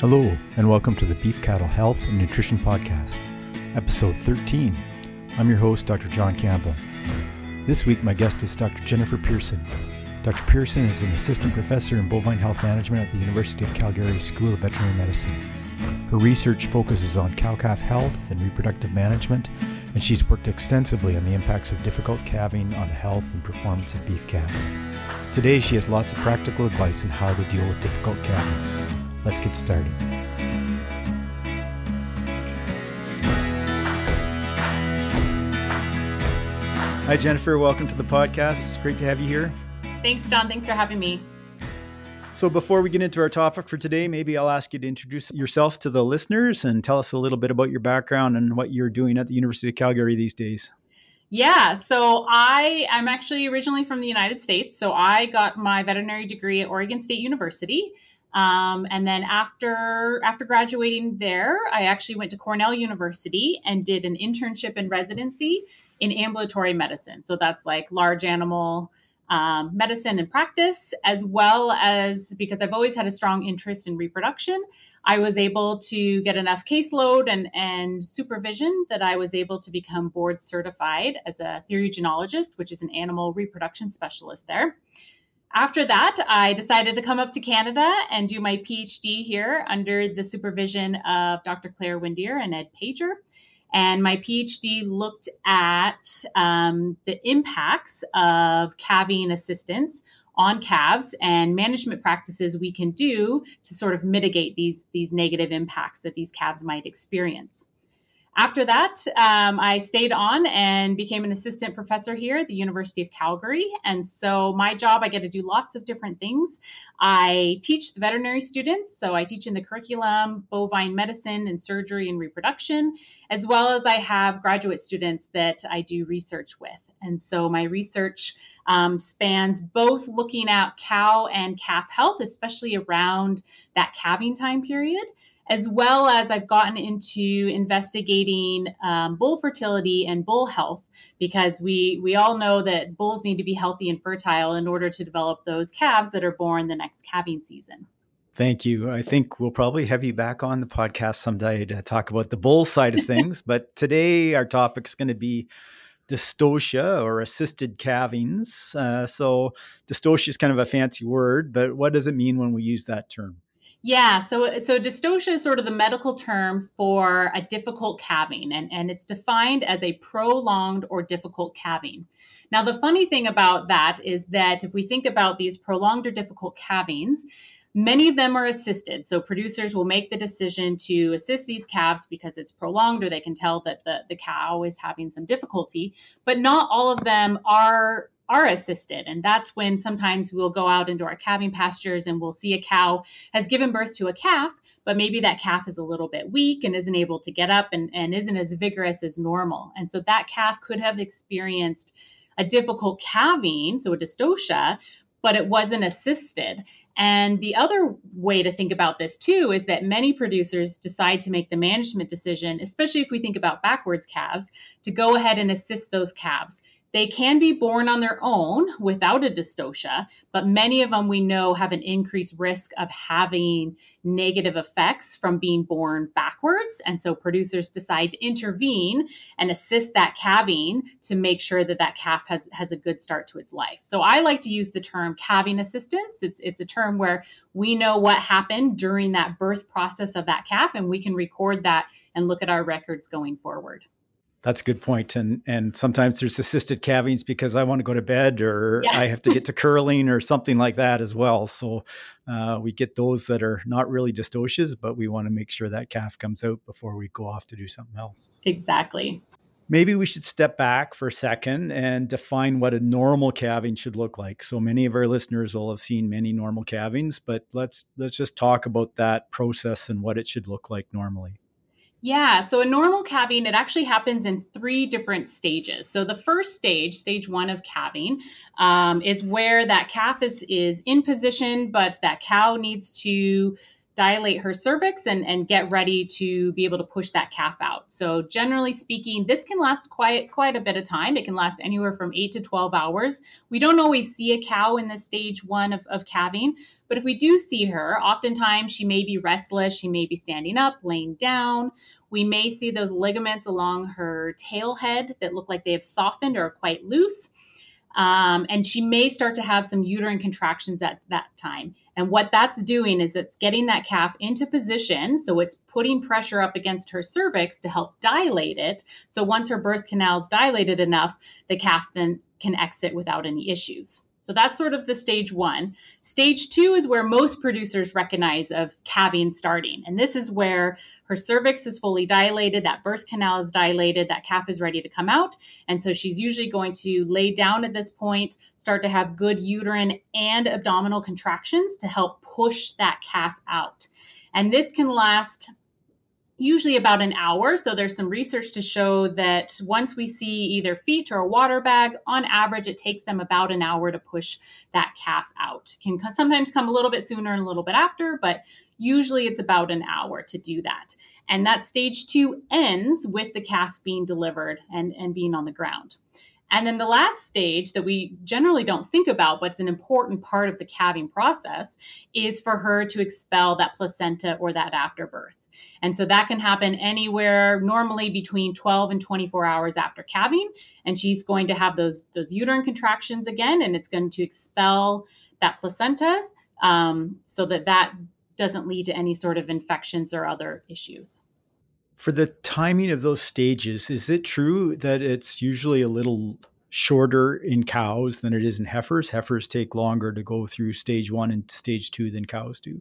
Hello, and welcome to the Beef Cattle Health and Nutrition Podcast, episode 13. I'm your host, Dr. John Campbell. This week, my guest is Dr. Jennifer Pearson. Dr. Pearson is an assistant professor in bovine health management at the University of Calgary School of Veterinary Medicine. Her research focuses on cow calf health and reproductive management, and she's worked extensively on the impacts of difficult calving on the health and performance of beef calves. Today, she has lots of practical advice on how to deal with difficult calvings. Let's get started. Hi, Jennifer. Welcome to the podcast. It's great to have you here. Thanks, John. Thanks for having me. So, before we get into our topic for today, maybe I'll ask you to introduce yourself to the listeners and tell us a little bit about your background and what you're doing at the University of Calgary these days. Yeah, so I I'm actually originally from the United States. So I got my veterinary degree at Oregon State University. Um, and then after after graduating there, I actually went to Cornell University and did an internship and residency in ambulatory medicine. So that's like large animal um, medicine and practice, as well as because I've always had a strong interest in reproduction. I was able to get enough caseload and, and supervision that I was able to become board certified as a theriogenologist, which is an animal reproduction specialist there. After that, I decided to come up to Canada and do my PhD here under the supervision of Dr. Claire Windeyer and Ed Pajor. And my PhD looked at um, the impacts of calving assistance on calves and management practices we can do to sort of mitigate these, these negative impacts that these calves might experience. After that, um, I stayed on and became an assistant professor here at the University of Calgary. And so, my job, I get to do lots of different things. I teach the veterinary students, so I teach in the curriculum bovine medicine and surgery and reproduction, as well as I have graduate students that I do research with. And so, my research um, spans both looking at cow and calf health, especially around that calving time period as well as I've gotten into investigating um, bull fertility and bull health because we we all know that bulls need to be healthy and fertile in order to develop those calves that are born the next calving season. Thank you. I think we'll probably have you back on the podcast someday to talk about the bull side of things. but today our topic is going to be dystocia or assisted calvings. Uh, so dystocia is kind of a fancy word, but what does it mean when we use that term? Yeah, so so dystocia is sort of the medical term for a difficult calving, and, and it's defined as a prolonged or difficult calving. Now, the funny thing about that is that if we think about these prolonged or difficult calvings, many of them are assisted. So producers will make the decision to assist these calves because it's prolonged or they can tell that the, the cow is having some difficulty, but not all of them are are assisted. And that's when sometimes we'll go out into our calving pastures and we'll see a cow has given birth to a calf, but maybe that calf is a little bit weak and isn't able to get up and, and isn't as vigorous as normal. And so that calf could have experienced a difficult calving, so a dystocia, but it wasn't assisted. And the other way to think about this too is that many producers decide to make the management decision, especially if we think about backwards calves, to go ahead and assist those calves. They can be born on their own without a dystocia, but many of them we know have an increased risk of having negative effects from being born backwards. And so producers decide to intervene and assist that calving to make sure that that calf has, has a good start to its life. So I like to use the term calving assistance. It's, it's a term where we know what happened during that birth process of that calf, and we can record that and look at our records going forward. That's a good point. And and sometimes there's assisted calvings because I want to go to bed or yeah. I have to get to curling or something like that as well. So uh, we get those that are not really dystocias, but we want to make sure that calf comes out before we go off to do something else. Exactly. Maybe we should step back for a second and define what a normal calving should look like. So many of our listeners will have seen many normal calvings, but let's let's just talk about that process and what it should look like normally. Yeah, so a normal calving, it actually happens in three different stages. So the first stage, stage one of calving, um, is where that calf is, is in position, but that cow needs to dilate her cervix and, and get ready to be able to push that calf out. So generally speaking, this can last quite quite a bit of time. It can last anywhere from eight to 12 hours. We don't always see a cow in the stage one of, of calving, but if we do see her, oftentimes she may be restless, she may be standing up, laying down. We may see those ligaments along her tail head that look like they have softened or are quite loose. Um, and she may start to have some uterine contractions at that time. And what that's doing is it's getting that calf into position. So it's putting pressure up against her cervix to help dilate it. So once her birth canal is dilated enough, the calf then can exit without any issues. So that's sort of the stage one. Stage two is where most producers recognize of calving starting. And this is where her cervix is fully dilated, that birth canal is dilated, that calf is ready to come out. And so she's usually going to lay down at this point, start to have good uterine and abdominal contractions to help push that calf out. And this can last usually about an hour. So there's some research to show that once we see either feet or a water bag, on average, it takes them about an hour to push that calf out. Can sometimes come a little bit sooner and a little bit after, but usually it's about an hour to do that. And that stage two ends with the calf being delivered and, and being on the ground. And then the last stage that we generally don't think about, but it's an important part of the calving process, is for her to expel that placenta or that afterbirth. And so that can happen anywhere normally between 12 and 24 hours after calving. And she's going to have those, those uterine contractions again, and it's going to expel that placenta um, so that that doesn't lead to any sort of infections or other issues. For the timing of those stages, is it true that it's usually a little shorter in cows than it is in heifers? Heifers take longer to go through stage one and stage two than cows do.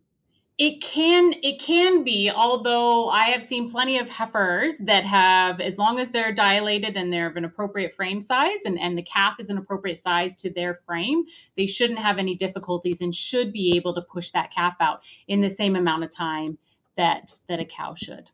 It can it can be, although I have seen plenty of heifers that have, as long as they're dilated and they're of an appropriate frame size and, and the calf is an appropriate size to their frame, they shouldn't have any difficulties and should be able to push that calf out in the same amount of time that that a cow should.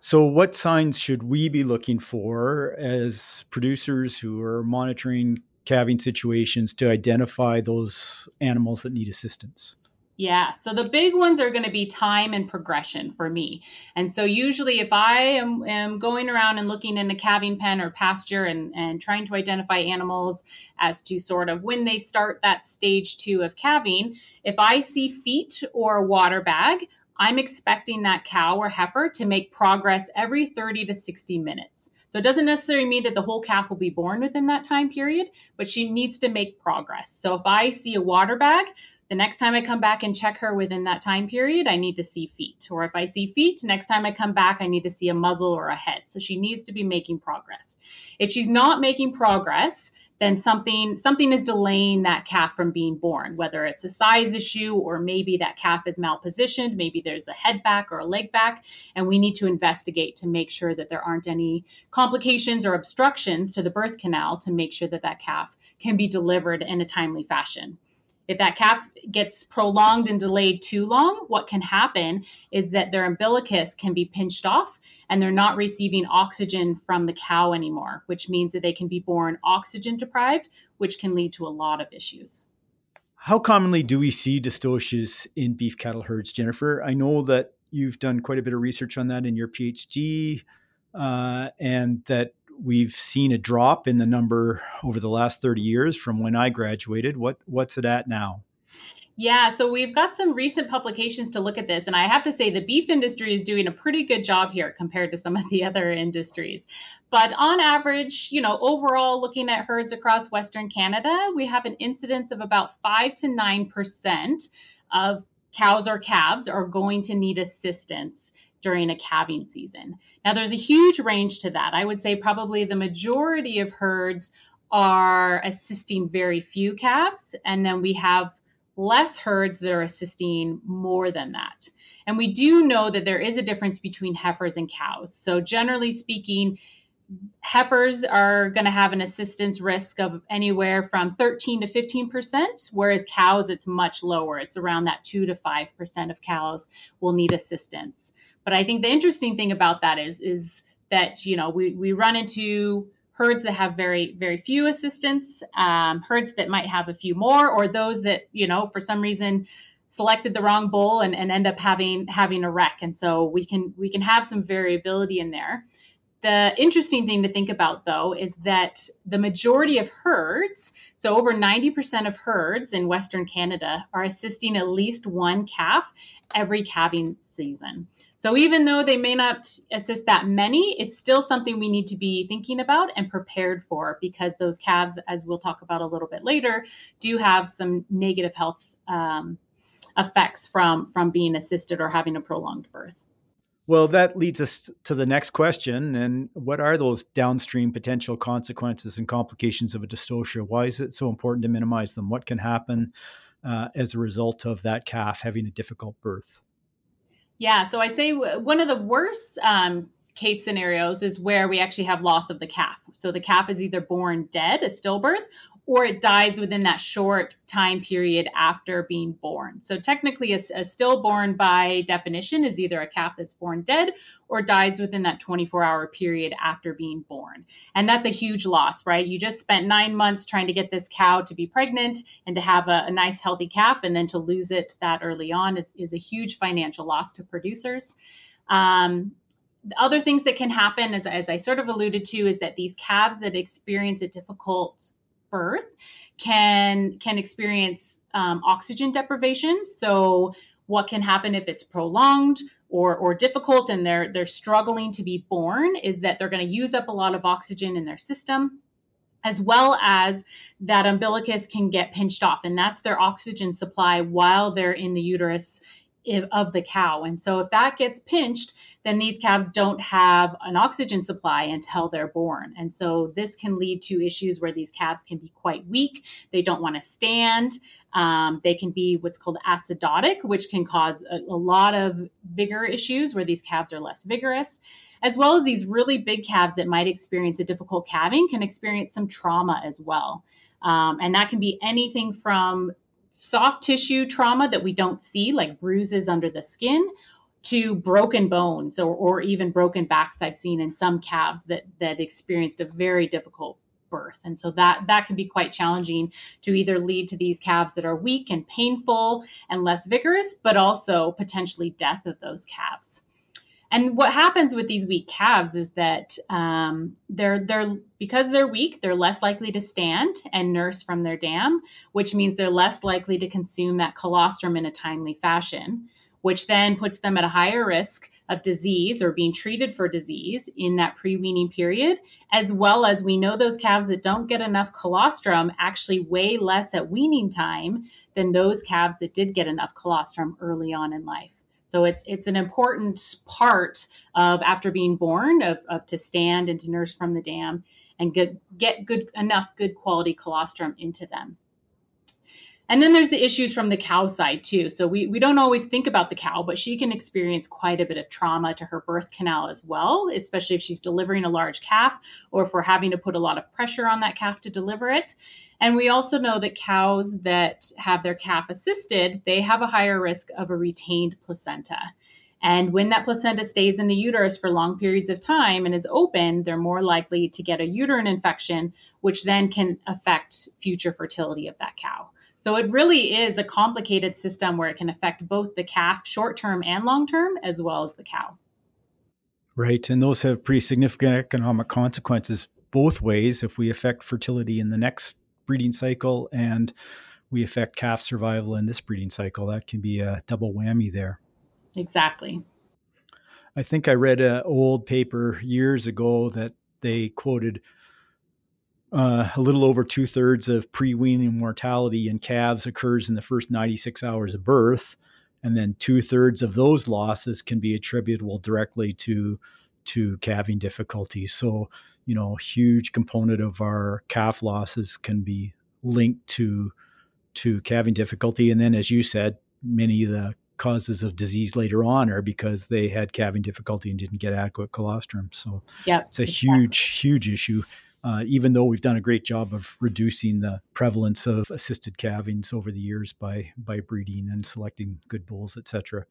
So, what signs should we be looking for as producers who are monitoring calving situations to identify those animals that need assistance? Yeah. So the big ones are going to be time and progression for me. And so usually if I am, am going around and looking in a calving pen or pasture and, and trying to identify animals as to sort of when they start that stage two of calving, if I see feet or water bag, I'm expecting that cow or heifer to make progress every 30 to 60 minutes. So it doesn't necessarily mean that the whole calf will be born within that time period, but she needs to make progress. So if I see a water bag, the next time I come back and check her within that time period, I need to see feet. Or if I see feet, next time I come back, I need to see a muzzle or a head. So she needs to be making progress. If she's not making progress, then something something is delaying that calf from being born, whether it's a size issue or maybe that calf is malpositioned, maybe there's a head back or a leg back, and we need to investigate to make sure that there aren't any complications or obstructions to the birth canal to make sure that that calf can be delivered in a timely fashion. If that calf gets prolonged and delayed too long, what can happen is that their umbilicus can be pinched off and they're not receiving oxygen from the cow anymore, which means that they can be born oxygen deprived, which can lead to a lot of issues. How commonly do we see dystocias in beef cattle herds, Jennifer? I know that you've done quite a bit of research on that in your PhD, uh, and that we've seen a drop in the number over the last 30 years from when I graduated. What what's it at now? Yeah, so we've got some recent publications to look at this, and I have to say the beef industry is doing a pretty good job here compared to some of the other industries. But on average, you know, overall, looking at herds across Western Canada, we have an incidence of about five to nine percent of cows or calves are going to need assistance during a calving season. Now, there's a huge range to that. I would say probably the majority of herds are assisting very few calves, and then we have less herds that are assisting more than that. And we do know that there is a difference between heifers and cows. So, generally speaking, heifers are going to have an assistance risk of anywhere from 13 to 15%, whereas cows, it's much lower. It's around that 2 to 5% of cows will need assistance. But I think the interesting thing about that is is that you know we we run into herds that have very very few assistants, um, herds that might have a few more, or those that you know for some reason selected the wrong bull and, and end up having having a wreck. And so we can we can have some variability in there. The interesting thing to think about though is that the majority of herds so over 90% of herds in western canada are assisting at least one calf every calving season so even though they may not assist that many, it's still something we need to be thinking about and prepared for because those calves, as we'll talk about a little bit later, do have some negative health um, effects from from being assisted or having a prolonged birth. Well, that leads us to the next question. And what are those downstream potential consequences and complications of a dystocia? Why is it so important to minimize them? What can happen uh, as a result of that calf having a difficult birth? Yeah, so I say one of the worst um, case scenarios is where we actually have loss of the calf. So the calf is either born dead, a stillbirth, or it dies within that short time period after being born. So technically, a, a, stillborn by definition is either a calf that's born dead or dies within that 24 hour period after being born. And that's a huge loss, right? You just spent nine months trying to get this cow to be pregnant and to have a, a nice, healthy calf, and then to lose it that early on is, is a huge financial loss to producers. Um, the other things that can happen, as, as I sort of alluded to, is that these calves that experience a difficult birth can can experience um, oxygen deprivation. So what can happen if it's prolonged or or difficult and they're they're struggling to be born is that they're going to use up a lot of oxygen in their system as well as that umbilicus can get pinched off and that's their oxygen supply while they're in the uterus of the cow. And so if that gets pinched, then these calves don't have an oxygen supply until they're born. And so this can lead to issues where these calves can be quite weak. They don't want to stand. Um, they can be what's called acidotic, which can cause a, a lot of vigor issues where these calves are less vigorous as well as these really big calves that might experience a difficult calving can experience some trauma as well. Um, and that can be anything from soft tissue trauma that we don't see, like bruises under the skin, to broken bones or, or even broken backs I've seen in some calves that that experienced a very difficult birth. And so that that can be quite challenging to either lead to these calves that are weak and painful and less vigorous, but also potentially death of those calves. And what happens with these weak calves is that um, they're they're because they're weak, they're less likely to stand and nurse from their dam, which means they're less likely to consume that colostrum in a timely fashion, which then puts them at a higher risk of disease or being treated for disease in that pre-weaning period, as well as we know those calves that don't get enough colostrum actually weigh less at weaning time than those calves that did get enough colostrum early on in life. So it's it's an important part of after being born of, of to stand and to nurse from the dam and get get good enough good quality colostrum into them. And then there's the issues from the cow side too. So we, we don't always think about the cow, but she can experience quite a bit of trauma to her birth canal as well, especially if she's delivering a large calf or if we're having to put a lot of pressure on that calf to deliver it. And we also know that cows that have their calf assisted, they have a higher risk of a retained placenta. And when that placenta stays in the uterus for long periods of time and is open, they're more likely to get a uterine infection, which then can affect future fertility of that cow. So it really is a complicated system where it can affect both the calf short term and long term, as well as the cow. Right. And those have pretty significant economic consequences both ways if we affect fertility in the next breeding cycle and we affect calf survival in this breeding cycle. That can be a double whammy there. Exactly. I think I read an old paper years ago that they quoted uh, a little over two thirds of pre weaning mortality in calves occurs in the first 96 hours of birth. And then two thirds of those losses can be attributable directly to to calving difficulties. So, you know, a huge component of our calf losses can be linked to to calving difficulty. And then, as you said, many of the causes of disease later on are because they had calving difficulty and didn't get adequate colostrum. So, yeah, it's a exactly. huge, huge issue. Uh, even though we've done a great job of reducing the prevalence of assisted calvings over the years by by breeding and selecting good bulls, et cetera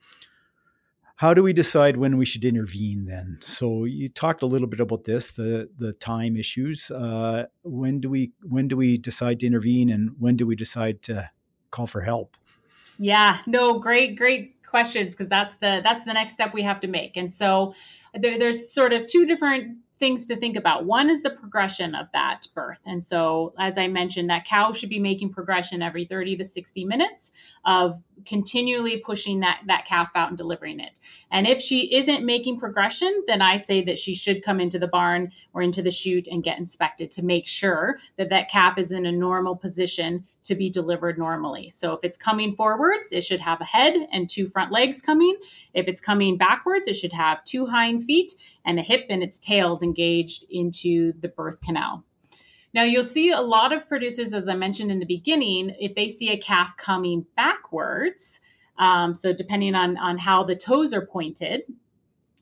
how do we decide when we should intervene then? So you talked a little bit about this the the time issues. Uh, when do we when do we decide to intervene and when do we decide to call for help? Yeah, no, great, great questions because that's the that's the next step we have to make. And so there, there's sort of two different things to think about. One is the progression of that birth. And so, as I mentioned, that cow should be making progression every 30 to 60 minutes of continually pushing that, that calf out and delivering it. And if she isn't making progression, then I say that she should come into the barn or into the chute and get inspected to make sure that that calf is in a normal position to be delivered normally. So if it's coming forwards, it should have a head and two front legs coming. If it's coming backwards, it should have two hind feet and the hip and its tails engaged into the birth canal. Now, you'll see a lot of producers, as I mentioned in the beginning, if they see a calf coming backwards, um, so depending on, on how the toes are pointed,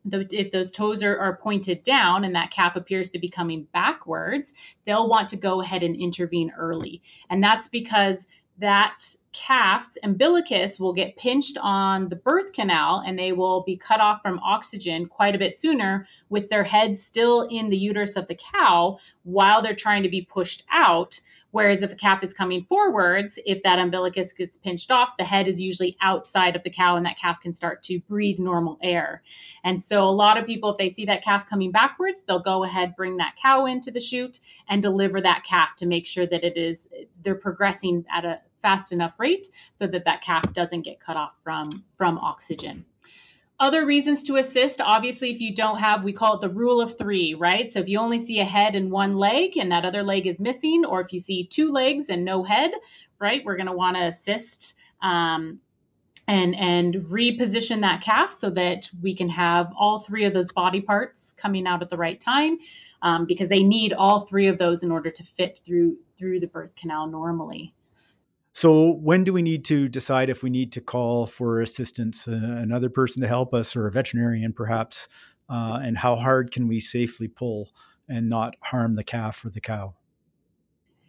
if those toes are, are pointed down and that calf appears to be coming backwards, they'll want to go ahead and intervene early. And that's because that calf's umbilicus will get pinched on the birth canal and they will be cut off from oxygen quite a bit sooner with their head still in the uterus of the cow while they're trying to be pushed out. Whereas if a calf is coming forwards, if that umbilicus gets pinched off, the head is usually outside of the cow and that calf can start to breathe normal air. And so a lot of people, if they see that calf coming backwards, they'll go ahead, bring that cow into the chute and deliver that calf to make sure that it is, they're progressing at a fast enough rate so that that calf doesn't get cut off from, from oxygen. Other reasons to assist, obviously, if you don't have, we call it the rule of three, right? So if you only see a head and one leg and that other leg is missing, or if you see two legs and no head, right, we're going to want to assist um, and and reposition that calf so that we can have all three of those body parts coming out at the right time, um, because they need all three of those in order to fit through through the birth canal normally. So, when do we need to decide if we need to call for assistance, uh, another person to help us, or a veterinarian perhaps? Uh, and how hard can we safely pull and not harm the calf or the cow?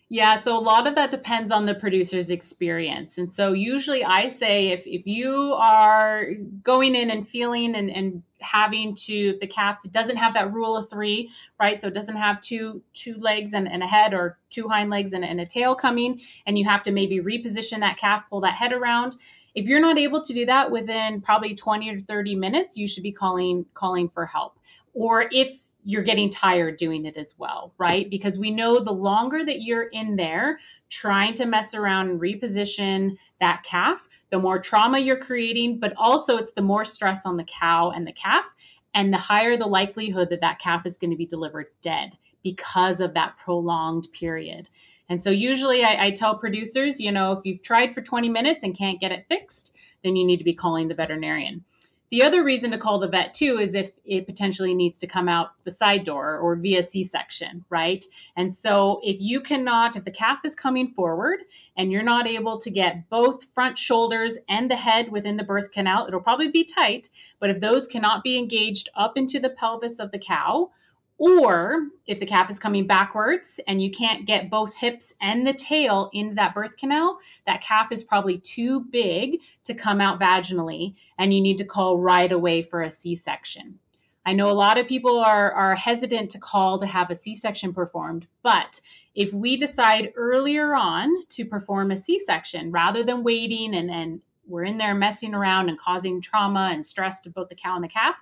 Yeah, so a lot of that depends on the producer's experience. And so usually I say if, if you are going in and feeling and, and having to the calf doesn't have that rule of three, right? So it doesn't have two two legs and, and a head or two hind legs and, and a tail coming, and you have to maybe reposition that calf, pull that head around. If you're not able to do that within probably 20 or 30 minutes, you should be calling calling for help. Or if you're getting tired doing it as well, right? Because we know the longer that you're in there trying to mess around and reposition that calf, the more trauma you're creating, but also it's the more stress on the cow and the calf, and the higher the likelihood that that calf is going to be delivered dead because of that prolonged period. And so usually I, I tell producers, you know, if you've tried for 20 minutes and can't get it fixed, then you need to be calling the veterinarian. The other reason to call the vet too is if it potentially needs to come out the side door or via C section, right? And so if you cannot, if the calf is coming forward and you're not able to get both front shoulders and the head within the birth canal, it'll probably be tight. But if those cannot be engaged up into the pelvis of the cow, or if the calf is coming backwards and you can't get both hips and the tail into that birth canal, that calf is probably too big to come out vaginally and you need to call right away for a C section. I know a lot of people are, are hesitant to call to have a C section performed, but if we decide earlier on to perform a C section rather than waiting and, and we're in there messing around and causing trauma and stress to both the cow and the calf,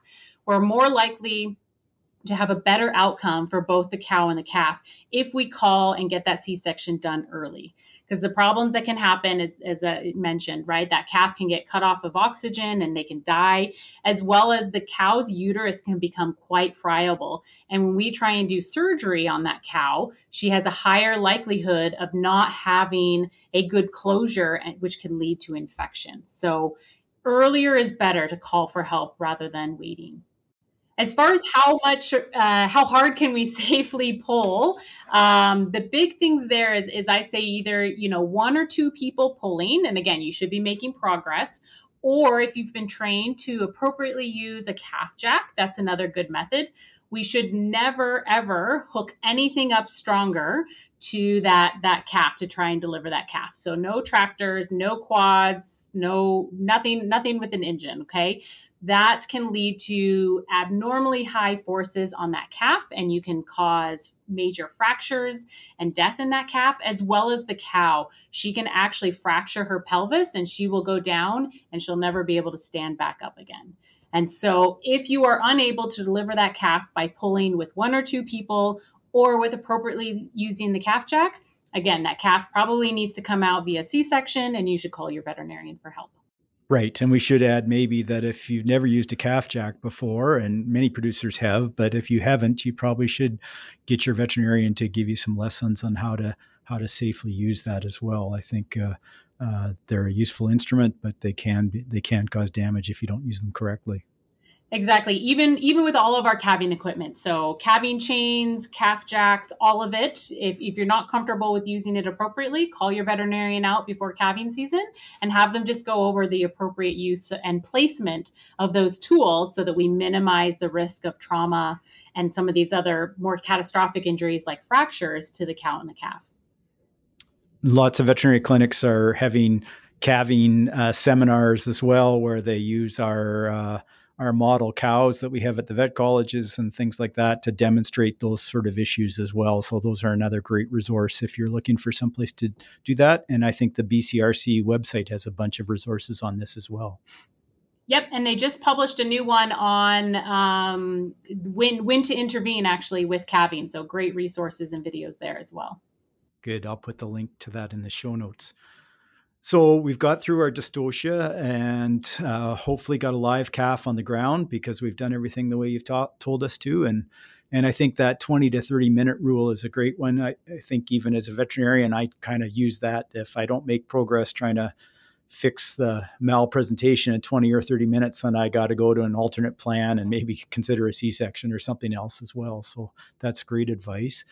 we're more likely to have a better outcome for both the cow and the calf if we call and get that C-section done early. Because the problems that can happen, is, as I uh, mentioned, right, that calf can get cut off of oxygen and they can die, as well as the cow's uterus can become quite friable. And when we try and do surgery on that cow, she has a higher likelihood of not having a good closure, which can lead to infection. So earlier is better to call for help rather than waiting as far as how much uh, how hard can we safely pull um, the big things there is, is i say either you know one or two people pulling and again you should be making progress or if you've been trained to appropriately use a calf jack that's another good method. We should never ever hook anything up stronger to that that calf to try and deliver that calf. So no tractors no quads no nothing nothing with an engine okay that can lead to abnormally high forces on that calf, and you can cause major fractures and death in that calf, as well as the cow. She can actually fracture her pelvis and she will go down and she'll never be able to stand back up again. And so, if you are unable to deliver that calf by pulling with one or two people or with appropriately using the calf jack, again, that calf probably needs to come out via C section and you should call your veterinarian for help. Right. And we should add maybe that if you've never used a calf jack before, and many producers have, but if you haven't, you probably should get your veterinarian to give you some lessons on how to how to safely use that as well. I think uh, uh, they're a useful instrument, but they can be, they can cause damage if you don't use them correctly. Exactly. Even even with all of our calving equipment, so calving chains, calf jacks, all of it. If, if you're not comfortable with using it appropriately, call your veterinarian out before calving season and have them just go over the appropriate use and placement of those tools so that we minimize the risk of trauma and some of these other more catastrophic injuries like fractures to the cow and the calf. Lots of veterinary clinics are having calving uh, seminars as well, where they use our uh, our model cows that we have at the vet colleges and things like that to demonstrate those sort of issues as well. So those are another great resource if you're looking for someplace to do that. And I think the BCRC website has a bunch of resources on this as well. Yep, and they just published a new one on um, when when to intervene actually with calving. So great resources and videos there as well. Good. I'll put the link to that in the show notes. So we've got through our dystocia and uh, hopefully got a live calf on the ground because we've done everything the way you've ta- told us to. And and I think that 20 to 30 minute rule is a great one. I, I think even as a veterinarian, I kind of use that. If I don't make progress trying to fix the malpresentation in 20 or 30 minutes, then I got to go to an alternate plan and maybe consider a C section or something else as well. So that's great advice.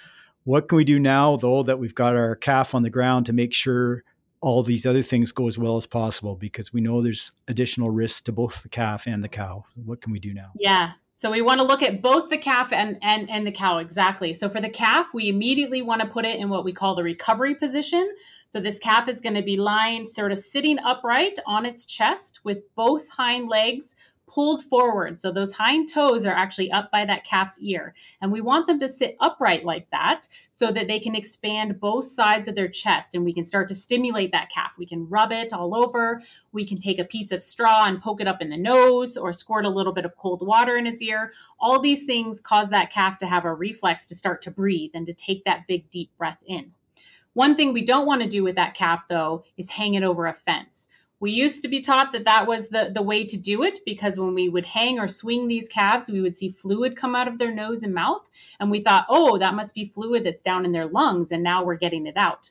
What can we do now, though, that we've got our calf on the ground to make sure all these other things go as well as possible because we know there's additional risks to both the calf and the cow. What can we do now? Yeah. So we want to look at both the calf and, and, and the cow exactly. So for the calf, we immediately want to put it in what we call the recovery position. So this calf is going to be lying sort of sitting upright on its chest with both hind legs pulled forward. So those hind toes are actually up by that calf's ear. And we want them to sit upright like that so that they can expand both sides of their chest and we can start to stimulate that calf. We can rub it all over. We can take a piece of straw and poke it up in the nose or squirt a little bit of cold water in its ear. All these things cause that calf to have a reflex to start to breathe and to take that big deep breath in. One thing we don't want to do with that calf though is hang it over a fence we used to be taught that that was the, the way to do it because when we would hang or swing these calves, we would see fluid come out of their nose and mouth. And we thought, oh, that must be fluid that's down in their lungs. And now we're getting it out.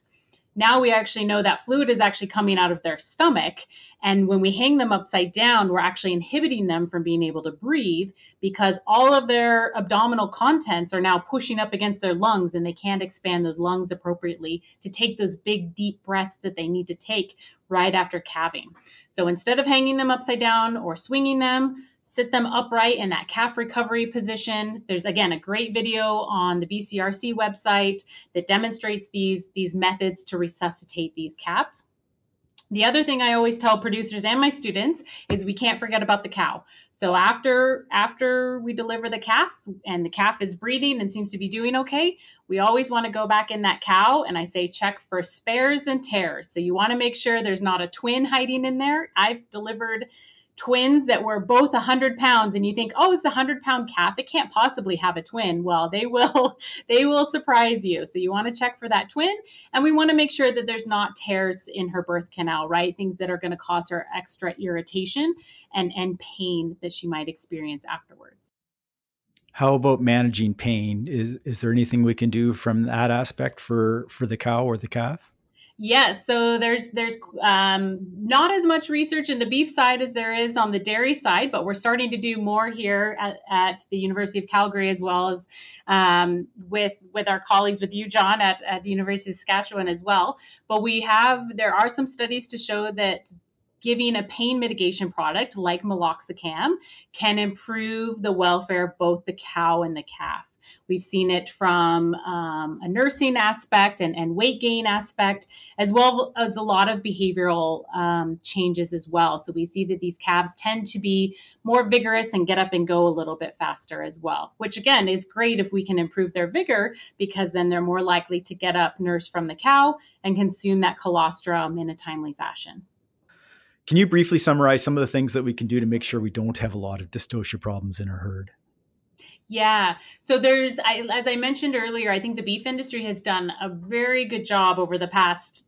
Now we actually know that fluid is actually coming out of their stomach. And when we hang them upside down, we're actually inhibiting them from being able to breathe because all of their abdominal contents are now pushing up against their lungs and they can't expand those lungs appropriately to take those big, deep breaths that they need to take right after calving. So instead of hanging them upside down or swinging them, sit them upright in that calf recovery position. There's again a great video on the BCRC website that demonstrates these, these methods to resuscitate these calves. The other thing I always tell producers and my students is we can't forget about the cow. So after after we deliver the calf and the calf is breathing and seems to be doing okay, we always want to go back in that cow and I say check for spares and tears. So you want to make sure there's not a twin hiding in there. I've delivered twins that were both 100 pounds and you think oh it's a 100 pound calf. It can't possibly have a twin. Well they will they will surprise you. So you want to check for that twin and we want to make sure that there's not tears in her birth canal right? Things that are going to cause her extra irritation and and pain that she might experience afterwards. How about managing pain? Is is there anything we can do from that aspect for for the cow or the calf Yes, so there's there's um, not as much research in the beef side as there is on the dairy side, but we're starting to do more here at, at the University of Calgary as well as um, with with our colleagues with you, John, at, at the University of Saskatchewan as well. But we have there are some studies to show that giving a pain mitigation product like meloxicam can improve the welfare of both the cow and the calf We've seen it from um, a nursing aspect and, and weight gain aspect, as well as a lot of behavioral um, changes as well. So we see that these calves tend to be more vigorous and get up and go a little bit faster as well, which again is great if we can improve their vigor because then they're more likely to get up, nurse from the cow, and consume that colostrum in a timely fashion. Can you briefly summarize some of the things that we can do to make sure we don't have a lot of dystocia problems in our herd? Yeah. So there's, I, as I mentioned earlier, I think the beef industry has done a very good job over the past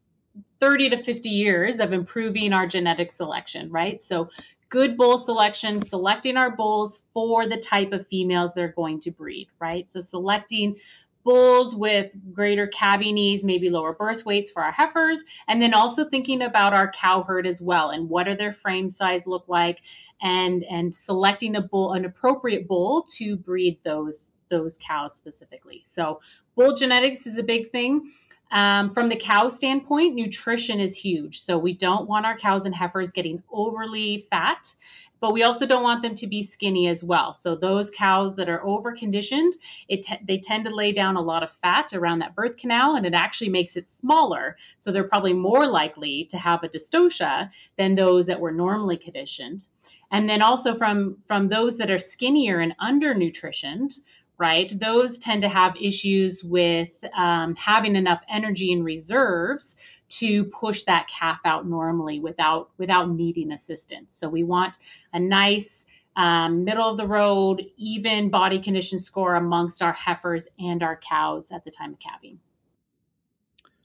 30 to 50 years of improving our genetic selection, right? So good bull selection, selecting our bulls for the type of females they're going to breed, right? So selecting bulls with greater calving maybe lower birth weights for our heifers, and then also thinking about our cow herd as well and what are their frame size look like and and selecting a bull an appropriate bull to breed those those cows specifically. So bull genetics is a big thing. Um, from the cow standpoint, nutrition is huge. So we don't want our cows and heifers getting overly fat, but we also don't want them to be skinny as well. So those cows that are over conditioned, it they tend to lay down a lot of fat around that birth canal, and it actually makes it smaller. So they're probably more likely to have a dystocia than those that were normally conditioned and then also from from those that are skinnier and undernutritioned right those tend to have issues with um, having enough energy and reserves to push that calf out normally without without needing assistance. So we want a nice um, middle of the road even body condition score amongst our heifers and our cows at the time of calving.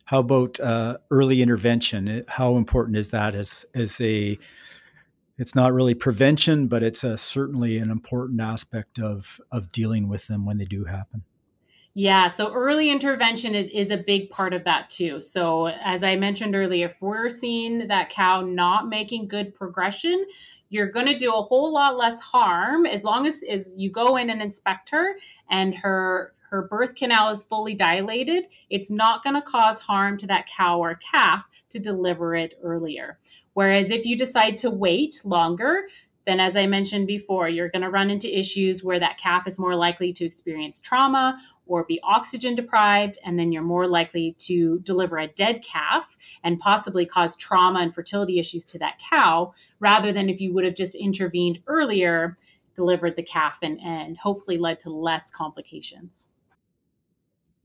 How about uh, early intervention? How important is that as as a it's not really prevention, but it's a, certainly an important aspect of of dealing with them when they do happen. Yeah, so early intervention is, is a big part of that too. So, as I mentioned earlier, if we're seeing that cow not making good progression, you're going to do a whole lot less harm as long as, as you go in and inspect her and her her birth canal is fully dilated. It's not going to cause harm to that cow or calf to deliver it earlier. Whereas if you decide to wait longer, then as I mentioned before, you're going to run into issues where that calf is more likely to experience trauma or be oxygen deprived, and then you're more likely to deliver a dead calf and possibly cause trauma and fertility issues to that cow, rather than if you would have just intervened earlier, delivered the calf, and, and hopefully led to less complications.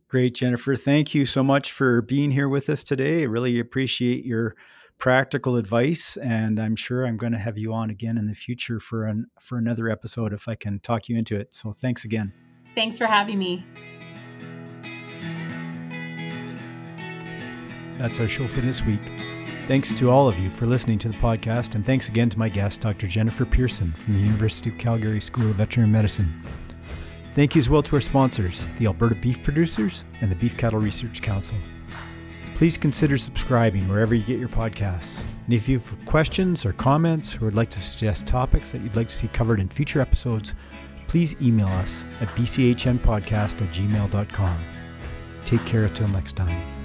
Great, Jennifer. Thank you so much for being here with us today. I really appreciate your practical advice, and I'm sure I'm going to have you on again in the future for an for another episode if I can talk you into it. So thanks again. Thanks for having me. That's our show for this week. Thanks to all of you for listening to the podcast, and thanks again to my guest, Dr. Jennifer Pearson from the University of Calgary School of Veterinary Medicine. Thank you as well to our sponsors, the Alberta Beef Producers and the Beef Cattle Research Council. Please consider subscribing wherever you get your podcasts. And if you have questions or comments or would like to suggest topics that you'd like to see covered in future episodes, please email us at bchnpodcast at gmail.com. Take care until next time.